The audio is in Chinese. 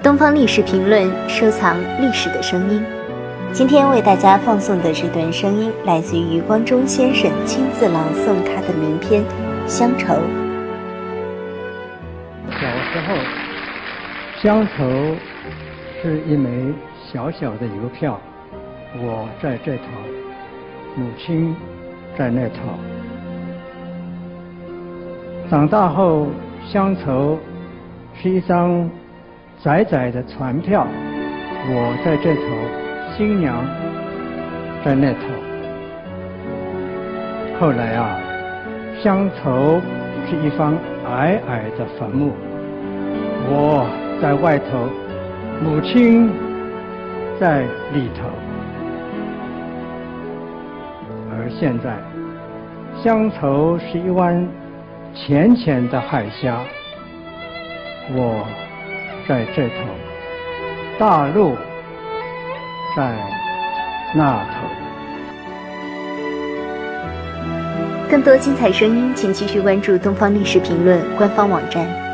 东方历史评论，收藏历史的声音。今天为大家放送的这段声音，来自于余光中先生亲自朗诵他的名篇《乡愁》。小时候，乡愁是一枚小小的邮票，我在这头，母亲在那头。长大后，乡愁是一张。窄窄的船票，我在这头，新娘在那头。后来啊，乡愁是一方矮矮的坟墓，我在外头，母亲在里头。而现在，乡愁是一湾浅浅的海峡，我。在这头，大陆在那头。更多精彩声音，请继续关注《东方历史评论》官方网站。